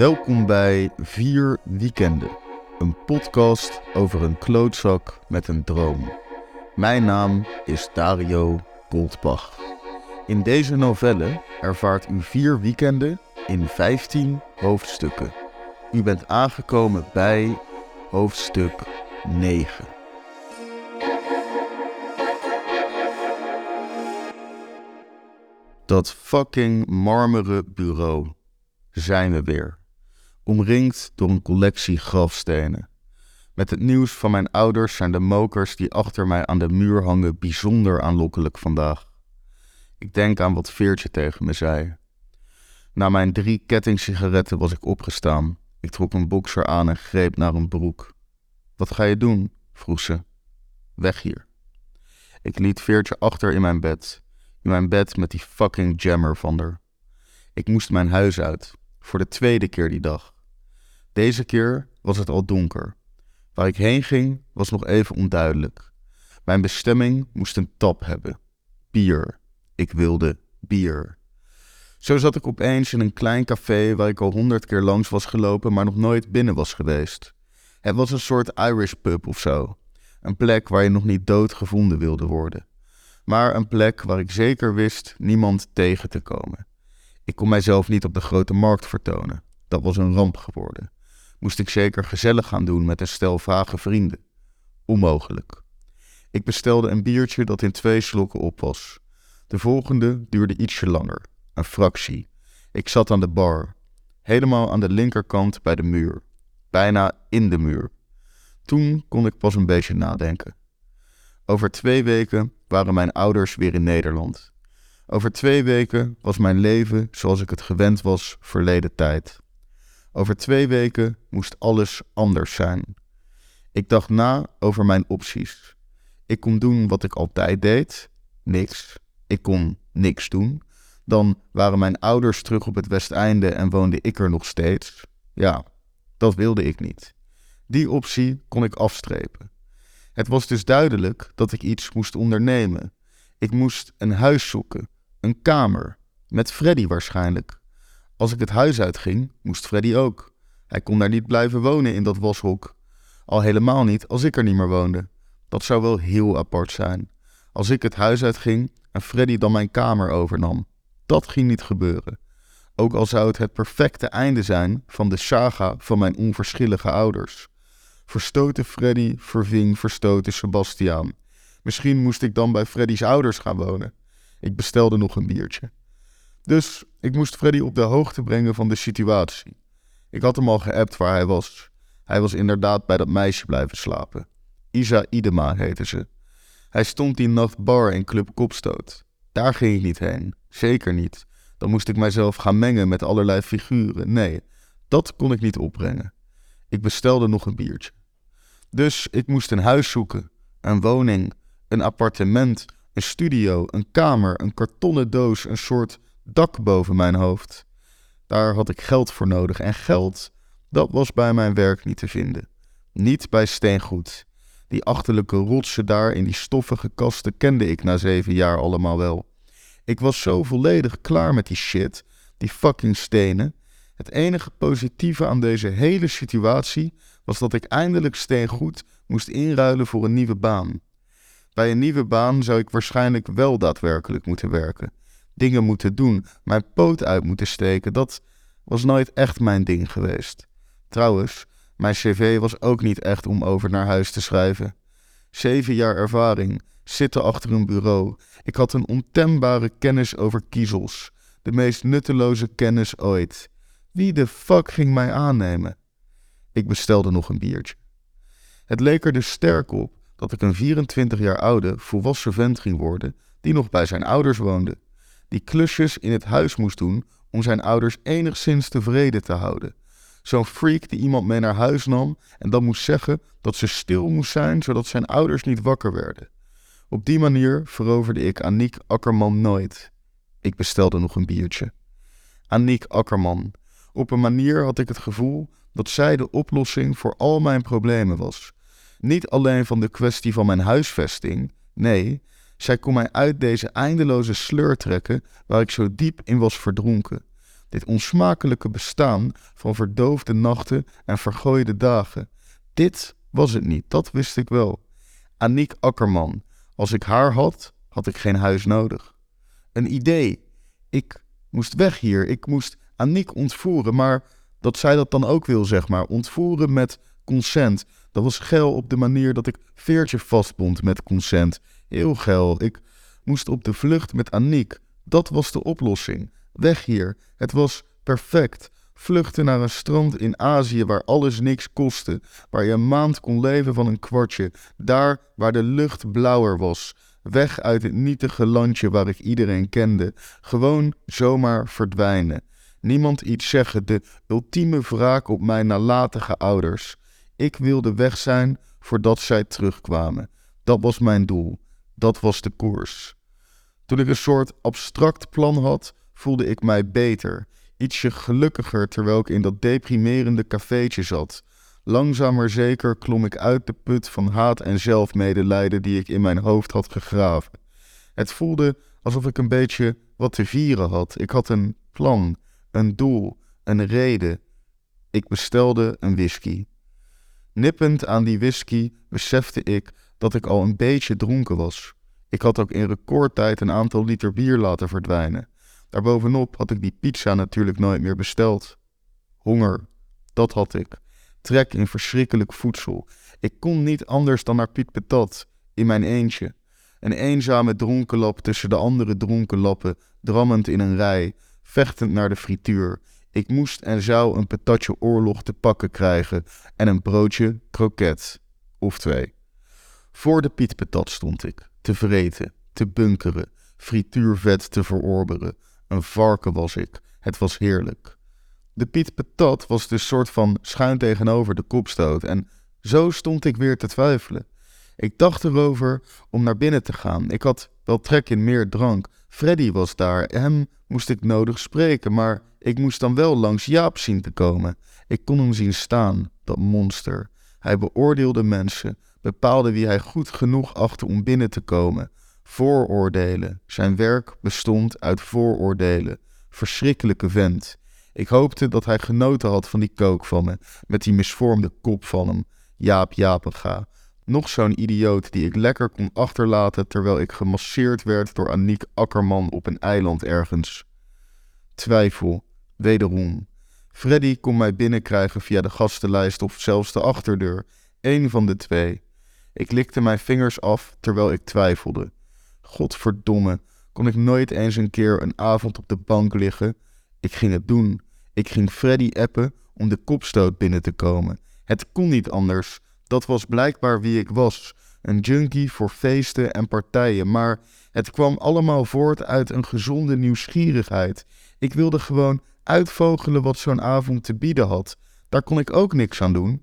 Welkom bij Vier Weekenden, een podcast over een klootzak met een droom. Mijn naam is Dario Goldbach. In deze novelle ervaart u vier weekenden in 15 hoofdstukken. U bent aangekomen bij hoofdstuk 9. Dat fucking marmeren bureau. Zijn we weer. Omringd door een collectie grafstenen. Met het nieuws van mijn ouders zijn de mokers die achter mij aan de muur hangen bijzonder aanlokkelijk vandaag. Ik denk aan wat Veertje tegen me zei. Na mijn drie kettingsigaretten was ik opgestaan. Ik trok een bokser aan en greep naar een broek. Wat ga je doen? vroeg ze. Weg hier. Ik liet Veertje achter in mijn bed. In mijn bed met die fucking jammer van haar. Ik moest mijn huis uit. Voor de tweede keer die dag. Deze keer was het al donker. Waar ik heen ging was nog even onduidelijk. Mijn bestemming moest een tap hebben. Bier. Ik wilde bier. Zo zat ik opeens in een klein café waar ik al honderd keer langs was gelopen, maar nog nooit binnen was geweest. Het was een soort Irish pub of zo. Een plek waar je nog niet dood gevonden wilde worden. Maar een plek waar ik zeker wist niemand tegen te komen. Ik kon mijzelf niet op de grote markt vertonen. Dat was een ramp geworden. Moest ik zeker gezellig gaan doen met een stel vage vrienden. Onmogelijk. Ik bestelde een biertje dat in twee slokken op was. De volgende duurde ietsje langer, een fractie. Ik zat aan de bar, helemaal aan de linkerkant bij de muur, bijna in de muur. Toen kon ik pas een beetje nadenken. Over twee weken waren mijn ouders weer in Nederland. Over twee weken was mijn leven zoals ik het gewend was verleden tijd. Over twee weken moest alles anders zijn. Ik dacht na over mijn opties. Ik kon doen wat ik altijd deed, niks. Ik kon niks doen. Dan waren mijn ouders terug op het Westeinde en woonde ik er nog steeds. Ja, dat wilde ik niet. Die optie kon ik afstrepen. Het was dus duidelijk dat ik iets moest ondernemen. Ik moest een huis zoeken, een kamer, met Freddy waarschijnlijk. Als ik het huis uitging, moest Freddy ook. Hij kon daar niet blijven wonen in dat washok. Al helemaal niet als ik er niet meer woonde. Dat zou wel heel apart zijn. Als ik het huis uitging en Freddy dan mijn kamer overnam. Dat ging niet gebeuren. Ook al zou het het perfecte einde zijn van de saga van mijn onverschillige ouders. Verstoten Freddy verving verstoten Sebastiaan. Misschien moest ik dan bij Freddy's ouders gaan wonen. Ik bestelde nog een biertje. Dus ik moest Freddy op de hoogte brengen van de situatie. Ik had hem al geappt waar hij was. Hij was inderdaad bij dat meisje blijven slapen. Isa Idema heette ze. Hij stond die nacht bar in Club Kopstoot. Daar ging ik niet heen. Zeker niet. Dan moest ik mijzelf gaan mengen met allerlei figuren. Nee, dat kon ik niet opbrengen. Ik bestelde nog een biertje. Dus ik moest een huis zoeken, een woning, een appartement, een studio, een kamer, een kartonnen doos, een soort dak boven mijn hoofd. Daar had ik geld voor nodig en geld, dat was bij mijn werk niet te vinden. Niet bij steengoed. Die achterlijke rotsen daar in die stoffige kasten kende ik na zeven jaar allemaal wel. Ik was zo volledig klaar met die shit, die fucking stenen. Het enige positieve aan deze hele situatie was dat ik eindelijk steengoed moest inruilen voor een nieuwe baan. Bij een nieuwe baan zou ik waarschijnlijk wel daadwerkelijk moeten werken. Dingen moeten doen, mijn poot uit moeten steken, dat was nooit echt mijn ding geweest. Trouwens, mijn cv was ook niet echt om over naar huis te schrijven. Zeven jaar ervaring, zitten achter een bureau. Ik had een ontembare kennis over kiezels. De meest nutteloze kennis ooit. Wie de fuck ging mij aannemen? Ik bestelde nog een biertje. Het leek er dus sterk op dat ik een 24 jaar oude, volwassen vent ging worden die nog bij zijn ouders woonde. Die klusjes in het huis moest doen om zijn ouders enigszins tevreden te houden. Zo'n freak die iemand mee naar huis nam en dan moest zeggen dat ze stil moest zijn zodat zijn ouders niet wakker werden. Op die manier veroverde ik Aniek Akkerman nooit. Ik bestelde nog een biertje. Aniek Akkerman. Op een manier had ik het gevoel dat zij de oplossing voor al mijn problemen was. Niet alleen van de kwestie van mijn huisvesting, nee, zij kon mij uit deze eindeloze sleur trekken waar ik zo diep in was verdronken. Dit onsmakelijke bestaan van verdoofde nachten en vergooide dagen. Dit was het niet, dat wist ik wel. Aniek Akkerman. Als ik haar had, had ik geen huis nodig. Een idee. Ik moest weg hier. Ik moest Aniek ontvoeren, maar dat zij dat dan ook wil, zeg maar. Ontvoeren met consent. Dat was geil op de manier dat ik veertje vastbond met consent. Heel geil. Ik moest op de vlucht met Aniek. Dat was de oplossing. Weg hier. Het was perfect. Vluchten naar een strand in Azië waar alles niks kostte. Waar je een maand kon leven van een kwartje. Daar waar de lucht blauwer was. Weg uit het nietige landje waar ik iedereen kende. Gewoon zomaar verdwijnen. Niemand iets zeggen, de ultieme wraak op mijn nalatige ouders. Ik wilde weg zijn voordat zij terugkwamen. Dat was mijn doel. Dat was de koers. Toen ik een soort abstract plan had, voelde ik mij beter, ietsje gelukkiger terwijl ik in dat deprimerende cafeetje zat. Langzaam zeker klom ik uit de put van haat en zelfmedelijden die ik in mijn hoofd had gegraven. Het voelde alsof ik een beetje wat te vieren had. Ik had een plan, een doel, een reden. Ik bestelde een whisky. Nippend aan die whisky besefte ik dat ik al een beetje dronken was. Ik had ook in recordtijd een aantal liter bier laten verdwijnen. Daarbovenop had ik die pizza natuurlijk nooit meer besteld. Honger, dat had ik. Trek in verschrikkelijk voedsel. Ik kon niet anders dan naar Piet Patat, in mijn eentje. Een eenzame dronkenlap tussen de andere dronkenlappen, drammend in een rij, vechtend naar de frituur. Ik moest en zou een patatje oorlog te pakken krijgen en een broodje kroket. Of twee. Voor de Piet Patat stond ik, te vreten, te bunkeren, frituurvet te verorberen. Een varken was ik. Het was heerlijk. De Piet Patat was dus soort van schuin tegenover de kopstoot en zo stond ik weer te twijfelen. Ik dacht erover om naar binnen te gaan. Ik had wel trek in meer drank. Freddy was daar. Hem moest ik nodig spreken, maar ik moest dan wel langs Jaap zien te komen. Ik kon hem zien staan, dat monster. Hij beoordeelde mensen, bepaalde wie hij goed genoeg achtte om binnen te komen. Vooroordelen. Zijn werk bestond uit vooroordelen. Verschrikkelijke vent. Ik hoopte dat hij genoten had van die kook van me, met die misvormde kop van hem. Jaap Japenga. Nog zo'n idioot die ik lekker kon achterlaten terwijl ik gemasseerd werd door Aniek Akkerman op een eiland ergens. Twijfel, wederom. Freddy kon mij binnenkrijgen via de gastenlijst of zelfs de achterdeur. Eén van de twee. Ik likte mijn vingers af terwijl ik twijfelde. Godverdomme, kon ik nooit eens een keer een avond op de bank liggen? Ik ging het doen. Ik ging Freddy appen om de kopstoot binnen te komen. Het kon niet anders. Dat was blijkbaar wie ik was. Een junkie voor feesten en partijen, maar het kwam allemaal voort uit een gezonde nieuwsgierigheid. Ik wilde gewoon uitvogelen wat zo'n avond te bieden had. Daar kon ik ook niks aan doen.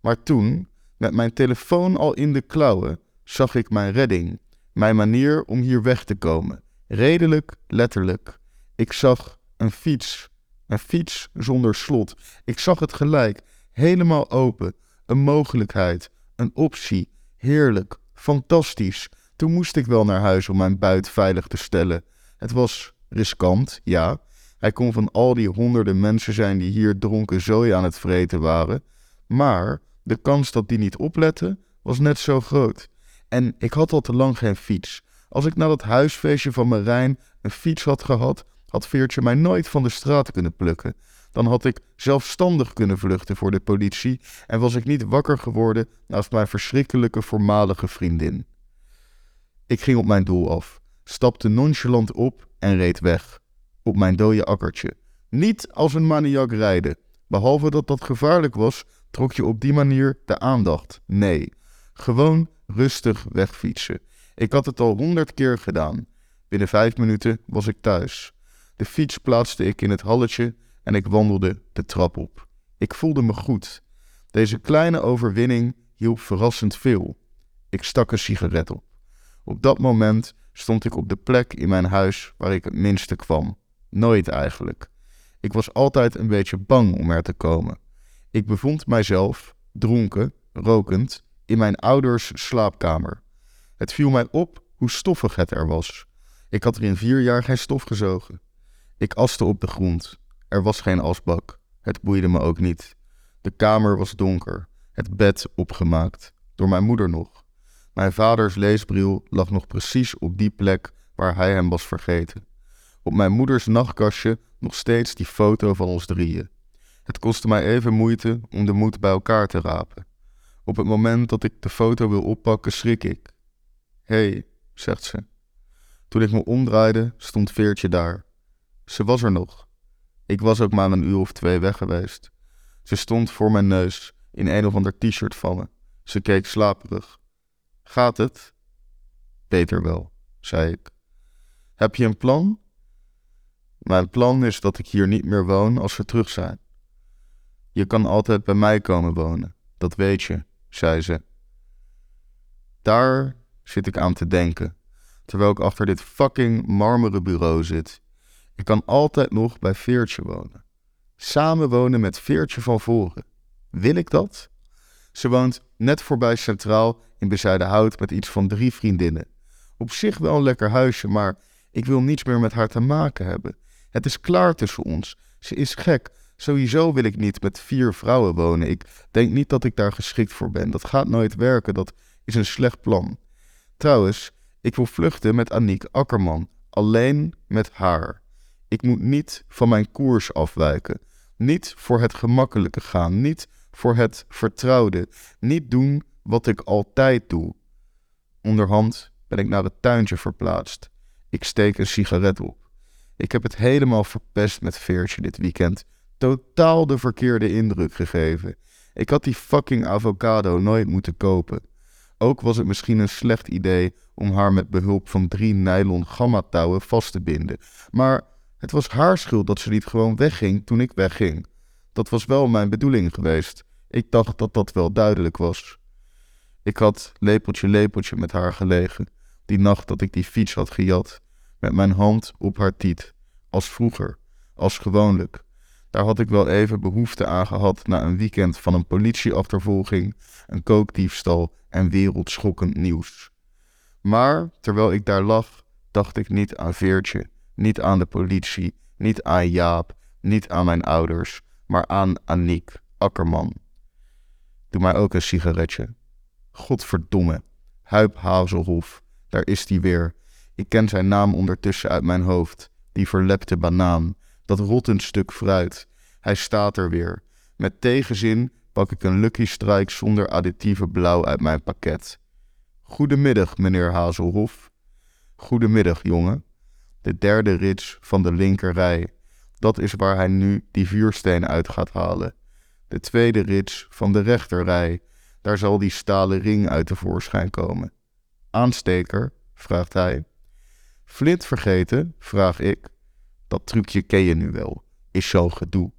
Maar toen, met mijn telefoon al in de klauwen, zag ik mijn redding. Mijn manier om hier weg te komen. Redelijk, letterlijk. Ik zag een fiets. Een fiets zonder slot. Ik zag het gelijk. Helemaal open. Een mogelijkheid. Een optie. Heerlijk. Fantastisch. Toen moest ik wel naar huis om mijn buit veilig te stellen. Het was riskant, ja. Hij kon van al die honderden mensen zijn die hier dronken zooi aan het vreten waren. Maar de kans dat die niet opletten was net zo groot. En ik had al te lang geen fiets. Als ik na dat huisfeestje van Marijn een fiets had gehad, had Veertje mij nooit van de straat kunnen plukken. Dan had ik zelfstandig kunnen vluchten voor de politie en was ik niet wakker geworden naast mijn verschrikkelijke voormalige vriendin. Ik ging op mijn doel af, stapte nonchalant op en reed weg. Op mijn dode akkertje. Niet als een maniak rijden. Behalve dat dat gevaarlijk was, trok je op die manier de aandacht. Nee, gewoon rustig wegfietsen. Ik had het al honderd keer gedaan. Binnen vijf minuten was ik thuis. De fiets plaatste ik in het halletje en ik wandelde de trap op. Ik voelde me goed. Deze kleine overwinning hielp verrassend veel. Ik stak een sigaret op. Op dat moment stond ik op de plek in mijn huis waar ik het minste kwam. Nooit eigenlijk. Ik was altijd een beetje bang om er te komen. Ik bevond mijzelf, dronken, rokend, in mijn ouders slaapkamer. Het viel mij op hoe stoffig het er was. Ik had er in vier jaar geen stof gezogen. Ik aste op de grond. Er was geen asbak. Het boeide me ook niet. De kamer was donker, het bed opgemaakt, door mijn moeder nog. Mijn vaders leesbril lag nog precies op die plek waar hij hem was vergeten. Op mijn moeders nachtkastje nog steeds die foto van ons drieën. Het kostte mij even moeite om de moed bij elkaar te rapen. Op het moment dat ik de foto wil oppakken, schrik ik. Hé, hey, zegt ze. Toen ik me omdraaide, stond Veertje daar. Ze was er nog. Ik was ook maar een uur of twee weg geweest. Ze stond voor mijn neus, in een of ander t-shirt van me. Ze keek slaperig. Gaat het? Beter wel, zei ik. Heb je een plan? Mijn plan is dat ik hier niet meer woon als we terug zijn. Je kan altijd bij mij komen wonen, dat weet je, zei ze. Daar zit ik aan te denken, terwijl ik achter dit fucking marmeren bureau zit. Ik kan altijd nog bij Veertje wonen. Samen wonen met Veertje van voren. Wil ik dat? Ze woont net voorbij Centraal in Bezuidenhout met iets van drie vriendinnen. Op zich wel een lekker huisje, maar ik wil niets meer met haar te maken hebben. Het is klaar tussen ons. Ze is gek. Sowieso wil ik niet met vier vrouwen wonen. Ik denk niet dat ik daar geschikt voor ben. Dat gaat nooit werken. Dat is een slecht plan. Trouwens, ik wil vluchten met Aniek Akkerman. Alleen met haar. Ik moet niet van mijn koers afwijken. Niet voor het gemakkelijke gaan. Niet voor het vertrouwde. Niet doen wat ik altijd doe. Onderhand ben ik naar het tuintje verplaatst. Ik steek een sigaret op. Ik heb het helemaal verpest met Veertje dit weekend. Totaal de verkeerde indruk gegeven. Ik had die fucking avocado nooit moeten kopen. Ook was het misschien een slecht idee om haar met behulp van drie nylon gamma-touwen vast te binden. Maar het was haar schuld dat ze niet gewoon wegging toen ik wegging. Dat was wel mijn bedoeling geweest. Ik dacht dat dat wel duidelijk was. Ik had lepeltje lepeltje met haar gelegen, die nacht dat ik die fiets had gejat, met mijn hand op haar tiet, als vroeger, als gewoonlijk. Daar had ik wel even behoefte aan gehad na een weekend van een politieachtervolging, een kookdiefstal en wereldschokkend nieuws. Maar terwijl ik daar lag, dacht ik niet aan Veertje, niet aan de politie, niet aan Jaap, niet aan mijn ouders, maar aan Aniek Akkerman. Doe mij ook een sigaretje. Godverdomme. Huip Hazelhof. Daar is die weer. Ik ken zijn naam ondertussen uit mijn hoofd. Die verlepte banaan. Dat rottend stuk fruit. Hij staat er weer. Met tegenzin pak ik een Lucky Strike zonder additieve blauw uit mijn pakket. Goedemiddag, meneer Hazelhof. Goedemiddag, jongen. De derde rits van de linkerrij. Dat is waar hij nu die vuursteen uit gaat halen. De tweede rits van de rechterrij. Daar zal die stalen ring uit tevoorschijn komen. Aansteker? vraagt hij. Flint vergeten? vraag ik. Dat trucje ken je nu wel, is zo gedoe.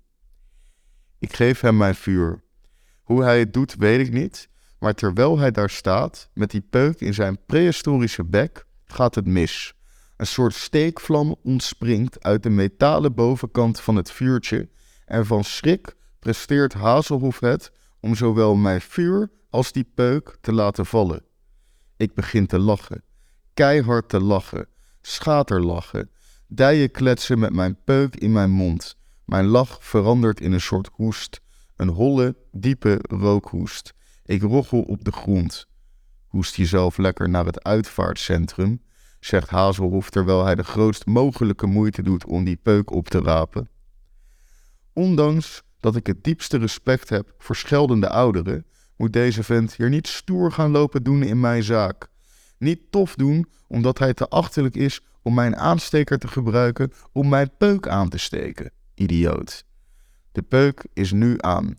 Ik geef hem mijn vuur. Hoe hij het doet, weet ik niet, maar terwijl hij daar staat, met die peuk in zijn prehistorische bek, gaat het mis. Een soort steekvlam ontspringt uit de metalen bovenkant van het vuurtje en van schrik presteert Hazelhoef het om zowel mijn vuur als die peuk te laten vallen. Ik begin te lachen, keihard te lachen, schaterlachen, dijen kletsen met mijn peuk in mijn mond. Mijn lach verandert in een soort hoest, een holle, diepe rookhoest. Ik roggel op de grond. Hoest jezelf lekker naar het uitvaartcentrum, zegt Hazelhoef terwijl hij de grootst mogelijke moeite doet om die peuk op te rapen. Ondanks dat ik het diepste respect heb voor scheldende ouderen, moet deze vent hier niet stoer gaan lopen doen in mijn zaak. Niet tof doen omdat hij te achterlijk is om mijn aansteker te gebruiken om mijn peuk aan te steken. Idioot. De peuk is nu aan.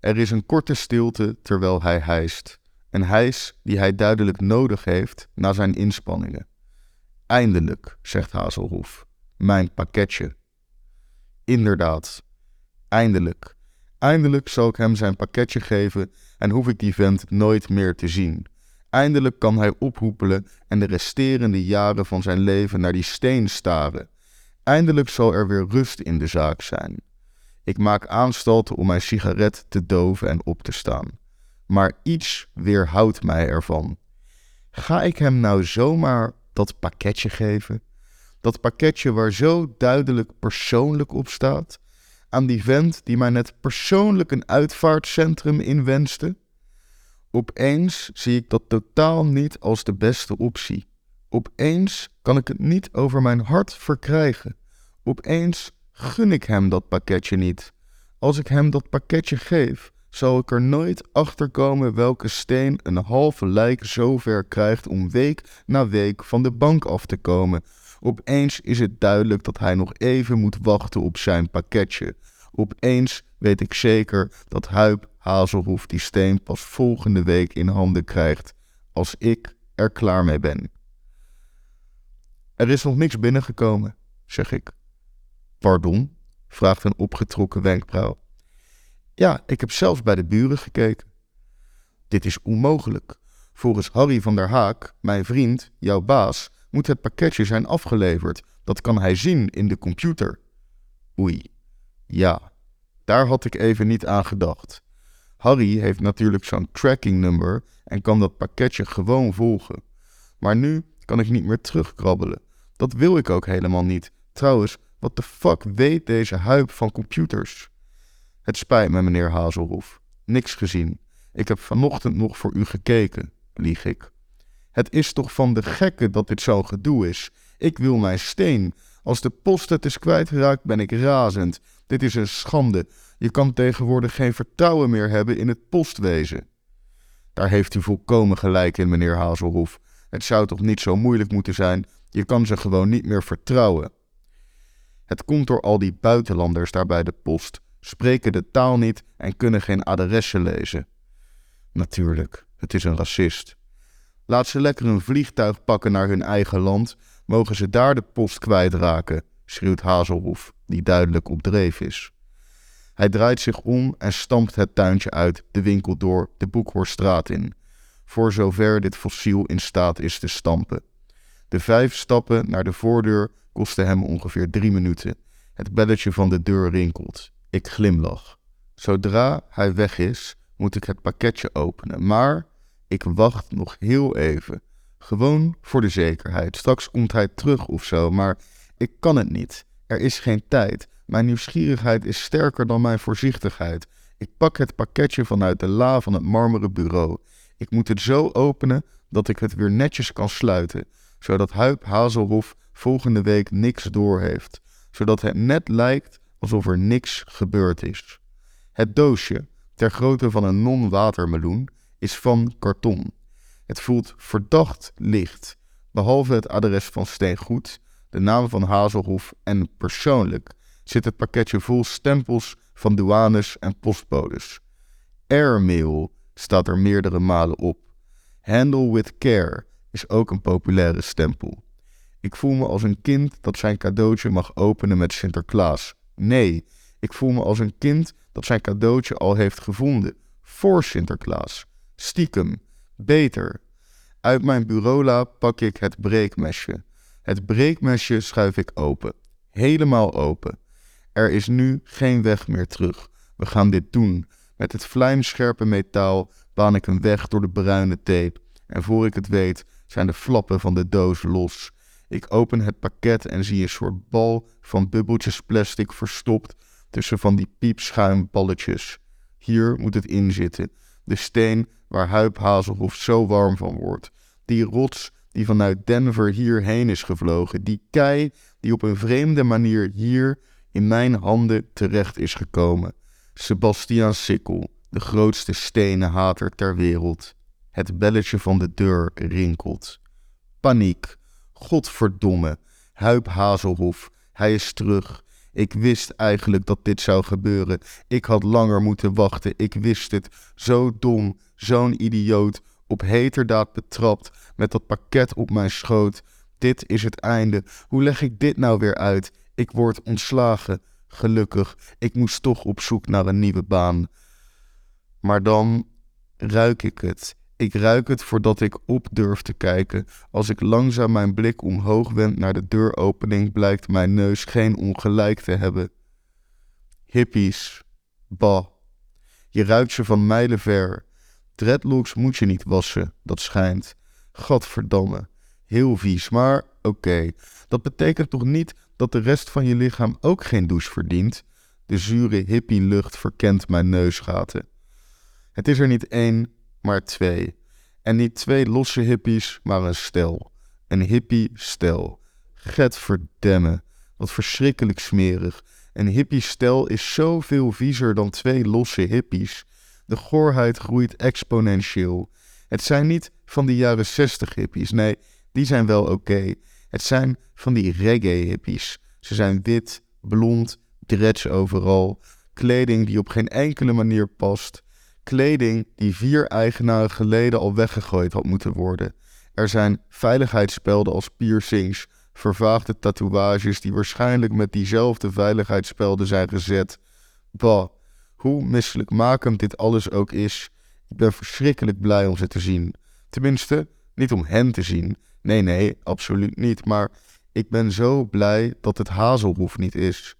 Er is een korte stilte terwijl hij hijst. Een hijs die hij duidelijk nodig heeft na zijn inspanningen. Eindelijk, zegt Hazelhoef, mijn pakketje. Inderdaad, eindelijk. Eindelijk zal ik hem zijn pakketje geven en hoef ik die vent nooit meer te zien. Eindelijk kan hij ophoepelen en de resterende jaren van zijn leven naar die steen staren. Eindelijk zal er weer rust in de zaak zijn. Ik maak aanstalten om mijn sigaret te doven en op te staan. Maar iets weerhoudt mij ervan. Ga ik hem nou zomaar dat pakketje geven? Dat pakketje waar zo duidelijk persoonlijk op staat. Aan die vent die mij net persoonlijk een uitvaartcentrum inwenste. Opeens zie ik dat totaal niet als de beste optie. Opeens kan ik het niet over mijn hart verkrijgen. Opeens gun ik hem dat pakketje niet. Als ik hem dat pakketje geef, zal ik er nooit achter komen welke steen een halve lijk zover krijgt om week na week van de bank af te komen. Opeens is het duidelijk dat hij nog even moet wachten op zijn pakketje. Opeens weet ik zeker dat Huip Hazelhoef die steen pas volgende week in handen krijgt, als ik er klaar mee ben. Er is nog niks binnengekomen, zeg ik. Pardon? vraagt een opgetrokken wenkbrauw. Ja, ik heb zelfs bij de buren gekeken. Dit is onmogelijk. Volgens Harry van der Haak, mijn vriend, jouw baas, moet het pakketje zijn afgeleverd. Dat kan hij zien in de computer. Oei, ja, daar had ik even niet aan gedacht. Harry heeft natuurlijk zo'n tracking number en kan dat pakketje gewoon volgen. Maar nu kan ik niet meer terugkrabbelen. Dat wil ik ook helemaal niet. Trouwens, wat de fuck weet deze huip van computers? Het spijt me, meneer Hazelhoef. Niks gezien. Ik heb vanochtend nog voor u gekeken, lieg ik. Het is toch van de gekke dat dit zo'n gedoe is. Ik wil mijn steen. Als de post het is kwijtgeraakt, ben ik razend. Dit is een schande. Je kan tegenwoordig geen vertrouwen meer hebben in het postwezen. Daar heeft u volkomen gelijk in, meneer Hazelhoef. Het zou toch niet zo moeilijk moeten zijn. Je kan ze gewoon niet meer vertrouwen. Het komt door al die buitenlanders daar bij de post, spreken de taal niet en kunnen geen adressen lezen. Natuurlijk, het is een racist. Laat ze lekker een vliegtuig pakken naar hun eigen land, mogen ze daar de post kwijtraken, schreeuwt Hazelhoef, die duidelijk op dreef is. Hij draait zich om en stampt het tuintje uit, de winkel door, de Boekhorststraat in, voor zover dit fossiel in staat is te stampen. De vijf stappen naar de voordeur kosten hem ongeveer drie minuten. Het belletje van de deur rinkelt. Ik glimlach. Zodra hij weg is, moet ik het pakketje openen, maar ik wacht nog heel even. Gewoon voor de zekerheid. Straks komt hij terug of zo, maar ik kan het niet. Er is geen tijd. Mijn nieuwsgierigheid is sterker dan mijn voorzichtigheid. Ik pak het pakketje vanuit de la van het marmeren bureau. Ik moet het zo openen dat ik het weer netjes kan sluiten, zodat Huip Hazelhof volgende week niks doorheeft, zodat het net lijkt alsof er niks gebeurd is. Het doosje, ter grootte van een non-watermeloen, is van karton. Het voelt verdacht licht, behalve het adres van Steengoed, de naam van Hazelhof en persoonlijk zit het pakketje vol stempels van douanes en postbodes. Airmail staat er meerdere malen op. Handle with care is ook een populaire stempel. Ik voel me als een kind dat zijn cadeautje mag openen met Sinterklaas. Nee, ik voel me als een kind dat zijn cadeautje al heeft gevonden voor Sinterklaas. Stiekem, beter. Uit mijn bureaula pak ik het breekmesje. Het breekmesje schuif ik open. Helemaal open. Er is nu geen weg meer terug. We gaan dit doen. Met het vlijmscherpe metaal baan ik een weg door de bruine tape. En voor ik het weet, zijn de flappen van de doos los. Ik open het pakket en zie een soort bal van bubbeltjes plastic verstopt tussen van die piepschuimballetjes. Hier moet het in zitten. De steen waar Huip Hazelhof zo warm van wordt. Die rots die vanuit Denver hierheen is gevlogen. Die kei die op een vreemde manier hier in mijn handen terecht is gekomen. Sebastian Sikkel, de grootste stenenhater ter wereld. Het belletje van de deur rinkelt. Paniek. Godverdomme. Huip Hazelhof. Hij is terug. Ik wist eigenlijk dat dit zou gebeuren. Ik had langer moeten wachten. Ik wist het. Zo dom. Zo'n idioot. Op heterdaad betrapt. Met dat pakket op mijn schoot. Dit is het einde. Hoe leg ik dit nou weer uit? Ik word ontslagen. Gelukkig, ik moest toch op zoek naar een nieuwe baan. Maar dan ruik ik het. Ik ruik het voordat ik op durf te kijken. Als ik langzaam mijn blik omhoog wend naar de deuropening, blijkt mijn neus geen ongelijk te hebben. Hippies. Bah. Je ruikt ze van mijlenver. Dreadlocks moet je niet wassen, dat schijnt. Gadverdamme. heel vies, maar oké. Dat betekent toch niet dat de rest van je lichaam ook geen douche verdient? De zure hippie-lucht verkent mijn neusgaten. Het is er niet één, maar twee. En niet twee losse hippies, maar een stel. Een hippie-stel. Get verdemmen. Wat verschrikkelijk smerig. Een hippie-stel is zoveel viezer dan twee losse hippies. De goorheid groeit exponentieel. Het zijn niet van die jaren 60 hippies. Nee, die zijn wel oké. Het zijn van die reggae hippies. Ze zijn wit, blond, dreads overal. Kleding die op geen enkele manier past. Kleding die vier eigenaren geleden al weggegooid had moeten worden. Er zijn veiligheidsspelden als piercings, vervaagde tatoeages die waarschijnlijk met diezelfde veiligheidsspelden zijn gezet. Bah, hoe misselijkmakend dit alles ook is, ik ben verschrikkelijk blij om ze te zien. Tenminste, niet om hen te zien. Nee, nee, absoluut niet. Maar ik ben zo blij dat het hazelhoef niet is.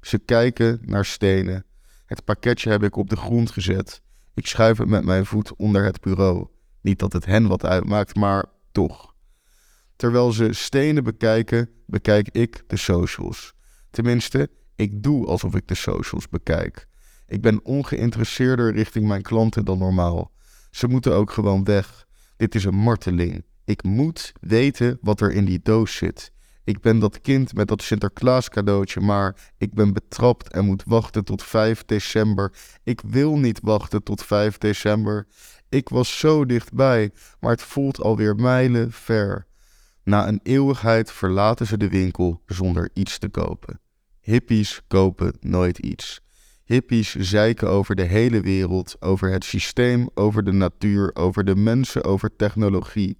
Ze kijken naar stenen. Het pakketje heb ik op de grond gezet. Ik schuif het met mijn voet onder het bureau. Niet dat het hen wat uitmaakt, maar toch. Terwijl ze stenen bekijken, bekijk ik de socials. Tenminste, ik doe alsof ik de socials bekijk. Ik ben ongeïnteresseerder richting mijn klanten dan normaal. Ze moeten ook gewoon weg. Dit is een marteling. Ik moet weten wat er in die doos zit. Ik ben dat kind met dat Sinterklaas cadeautje, maar ik ben betrapt en moet wachten tot 5 december. Ik wil niet wachten tot 5 december. Ik was zo dichtbij, maar het voelt alweer mijlen ver. Na een eeuwigheid verlaten ze de winkel zonder iets te kopen. Hippies kopen nooit iets. Hippies zeiken over de hele wereld, over het systeem, over de natuur, over de mensen, over technologie.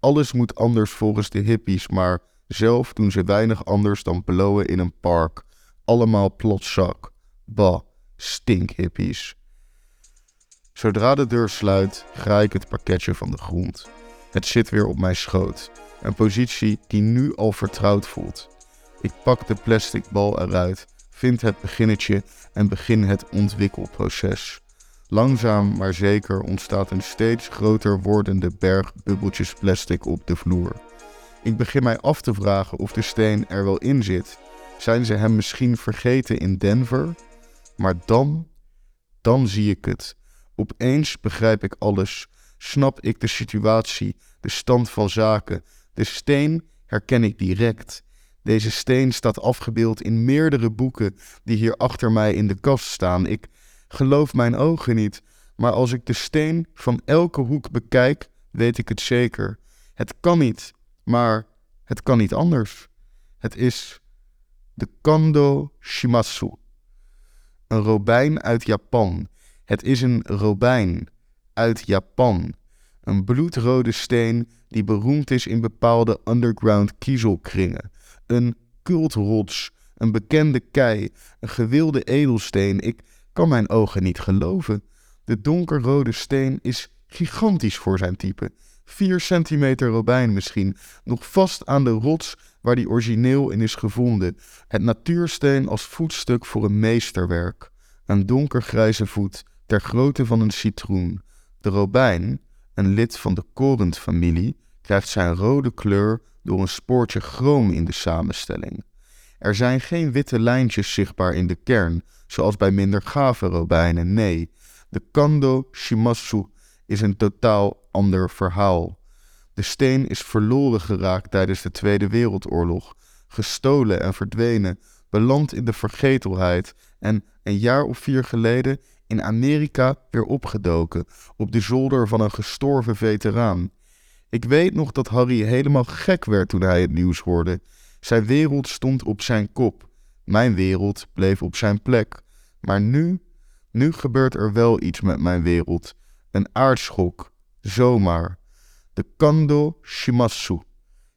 Alles moet anders volgens de hippies, maar zelf doen ze weinig anders dan blowen in een park. Allemaal plotzak. Bah, stinkhippies. Zodra de deur sluit, graai ik het pakketje van de grond. Het zit weer op mijn schoot, een positie die nu al vertrouwd voelt. Ik pak de plastic bal eruit, vind het beginnetje en begin het ontwikkelproces. Langzaam maar zeker ontstaat een steeds groter wordende berg bubbeltjes plastic op de vloer. Ik begin mij af te vragen of de steen er wel in zit. Zijn ze hem misschien vergeten in Denver? Maar dan, dan zie ik het. Opeens begrijp ik alles, snap ik de situatie, de stand van zaken. De steen herken ik direct. Deze steen staat afgebeeld in meerdere boeken die hier achter mij in de kast staan. Ik geloof mijn ogen niet, maar als ik de steen van elke hoek bekijk, weet ik het zeker. Het kan niet, maar het kan niet anders. Het is de Kando Shimatsu. Een robijn uit Japan. Het is een robijn uit Japan. Een bloedrode steen die beroemd is in bepaalde underground kiezelkringen. Een cultrots, een bekende kei, een gewilde edelsteen. Ik kan mijn ogen niet geloven. De donkerrode steen is gigantisch voor zijn type. 4 centimeter robijn misschien, nog vast aan de rots waar die origineel in is gevonden. Het natuursteen als voetstuk voor een meesterwerk. Een donkergrijze voet, ter grootte van een citroen. De robijn, een lid van de korentfamilie, krijgt zijn rode kleur door een spoortje chroom in de samenstelling. Er zijn geen witte lijntjes zichtbaar in de kern, zoals bij minder gave robijnen. Nee, de Kando Shimasu is een totaal ander verhaal. De steen is verloren geraakt tijdens de Tweede Wereldoorlog, gestolen en verdwenen, beland in de vergetelheid en een jaar of vier geleden in Amerika weer opgedoken op de zolder van een gestorven veteraan. Ik weet nog dat Harry helemaal gek werd toen hij het nieuws hoorde. Zijn wereld stond op zijn kop. Mijn wereld bleef op zijn plek. Maar nu, nu gebeurt er wel iets met mijn wereld. Een aardschok. Zomaar. De Kando Shimasu.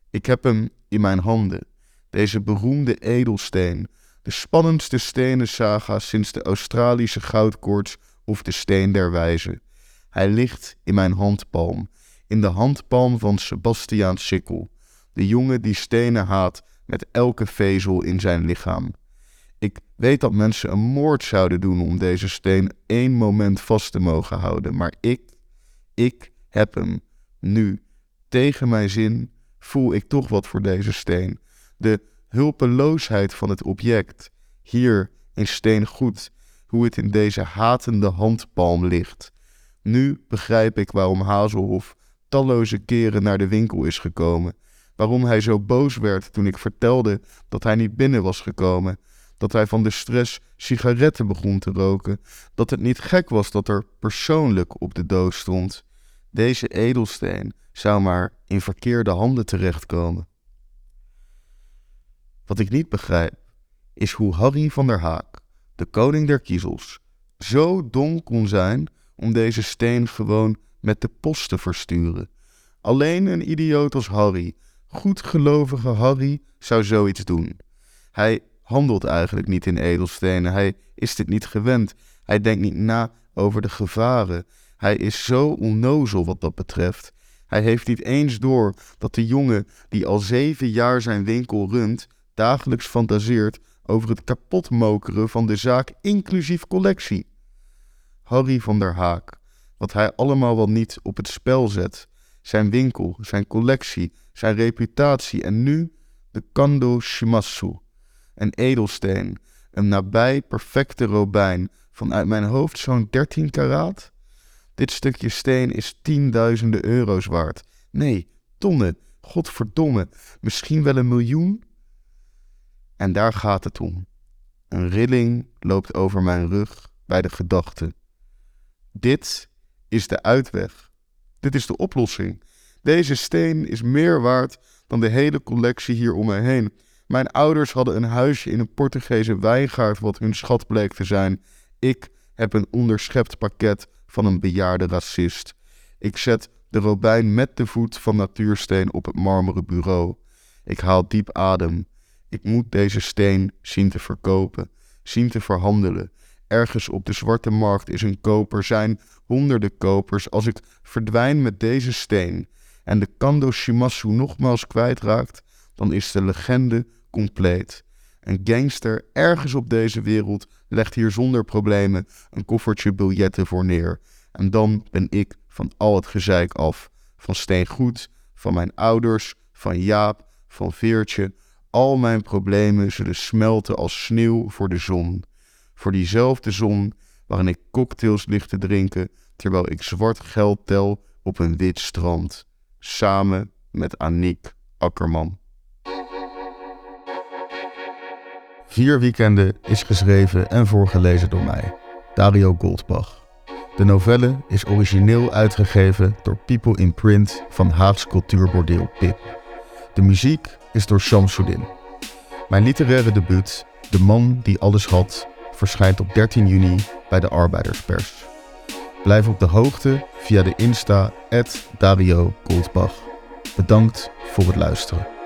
Ik heb hem in mijn handen. Deze beroemde edelsteen. De spannendste stenen saga sinds de Australische goudkoorts of de steen der wijze. Hij ligt in mijn handpalm in de handpalm van Sebastiaan Sikkel, de jongen die stenen haat met elke vezel in zijn lichaam. Ik weet dat mensen een moord zouden doen om deze steen één moment vast te mogen houden, maar ik, ik heb hem nu tegen mijn zin voel ik toch wat voor deze steen. De hulpeloosheid van het object, hier in steen goed, hoe het in deze hatende handpalm ligt. Nu begrijp ik waarom Hazelhof talloze keren naar de winkel is gekomen. Waarom hij zo boos werd toen ik vertelde dat hij niet binnen was gekomen. Dat hij van de stress sigaretten begon te roken. Dat het niet gek was dat er persoonlijk op de doos stond. Deze edelsteen zou maar in verkeerde handen terechtkomen. Wat ik niet begrijp, is hoe Harry van der Haak, de koning der kiezels, zo dom kon zijn om deze steen gewoon met de post te versturen. Alleen een idioot als Harry, goedgelovige Harry, zou zoiets doen. Hij handelt eigenlijk niet in edelstenen, hij is dit niet gewend, hij denkt niet na over de gevaren. Hij is zo onnozel wat dat betreft. Hij heeft niet eens door dat de jongen die al zeven jaar zijn winkel runt, dagelijks fantaseert over het kapotmokeren van de zaak inclusief collectie. Harry van der Haak, wat hij allemaal wel niet op het spel zet. Zijn winkel, zijn collectie, zijn reputatie en nu de Kando Shimasu, een edelsteen, een nabij perfecte robijn van uit mijn hoofd zo'n 13 karaat. Dit stukje steen is tienduizenden euro's waard. Nee, tonnen, godverdomme, misschien wel een miljoen? En daar gaat het om. Een rilling loopt over mijn rug bij de gedachte. Dit is de uitweg. Dit is de oplossing. Deze steen is meer waard dan de hele collectie hier om me heen. Mijn ouders hadden een huisje in een Portugese wijngaard wat hun schat bleek te zijn. Ik heb een onderschept pakket van een bejaarde racist. Ik zet de robijn met de voet van natuursteen op het marmeren bureau. Ik haal diep adem. Ik moet deze steen zien te verkopen, zien te verhandelen. Ergens op de zwarte markt is een koper, zijn honderden kopers. Als ik verdwijn met deze steen en de Kando Shimasu nogmaals kwijtraakt, dan is de legende compleet. Een gangster ergens op deze wereld legt hier zonder problemen een koffertje biljetten voor neer. En dan ben ik van al het gezeik af. Van Steengoed, van mijn ouders, van Jaap, van Veertje. Al mijn problemen zullen smelten als sneeuw voor de zon. Voor diezelfde zon waarin ik cocktails ligt te drinken terwijl ik zwart geld tel op een wit strand. Samen met Aniek Akkerman. Vier weekenden is geschreven en voorgelezen door mij, Dario Goldbach. De novelle is origineel uitgegeven door People in Print van Haags cultuurbordeel Pip. De muziek is door Shamsuddin. Mijn literaire debuut, De man die alles had, verschijnt op 13 juni bij de Arbeiderspers. Blijf op de hoogte via de Insta Dario Goldbach. Bedankt voor het luisteren.